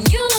You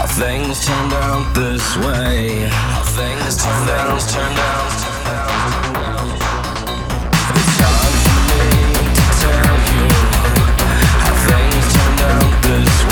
how things turned out this way. How things turned out, turned out. It's hard for me to tell you how things turned out this way.